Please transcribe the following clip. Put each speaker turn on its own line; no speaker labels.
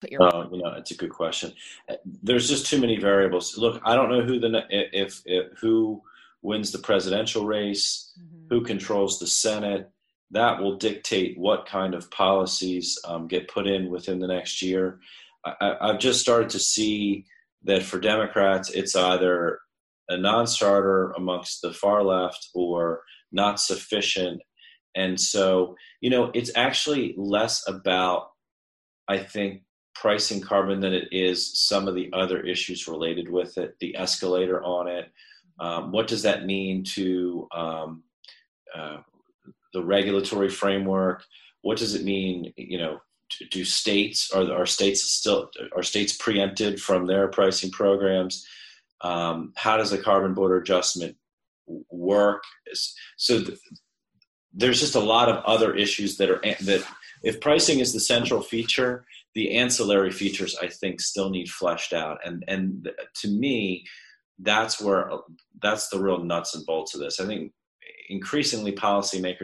put your
uh, you know it's a good question. Uh, there's just too many variables. Look i don't know who the if, if who wins the presidential race mm-hmm. who controls the senate. That will dictate what kind of policies um, get put in within the next year. I, i've just started to see that for democrats it's either a non-starter amongst the far left or not sufficient. And so you know it's actually less about i think pricing carbon than it is some of the other issues related with it, the escalator on it. Um, what does that mean to um, uh, the regulatory framework? What does it mean, you know, do states are are states still are states preempted from their pricing programs? Um, how does the carbon border adjustment work? So th- there's just a lot of other issues that are that if pricing is the central feature, the ancillary features I think still need fleshed out. And and to me, that's where that's the real nuts and bolts of this. I think increasingly policymakers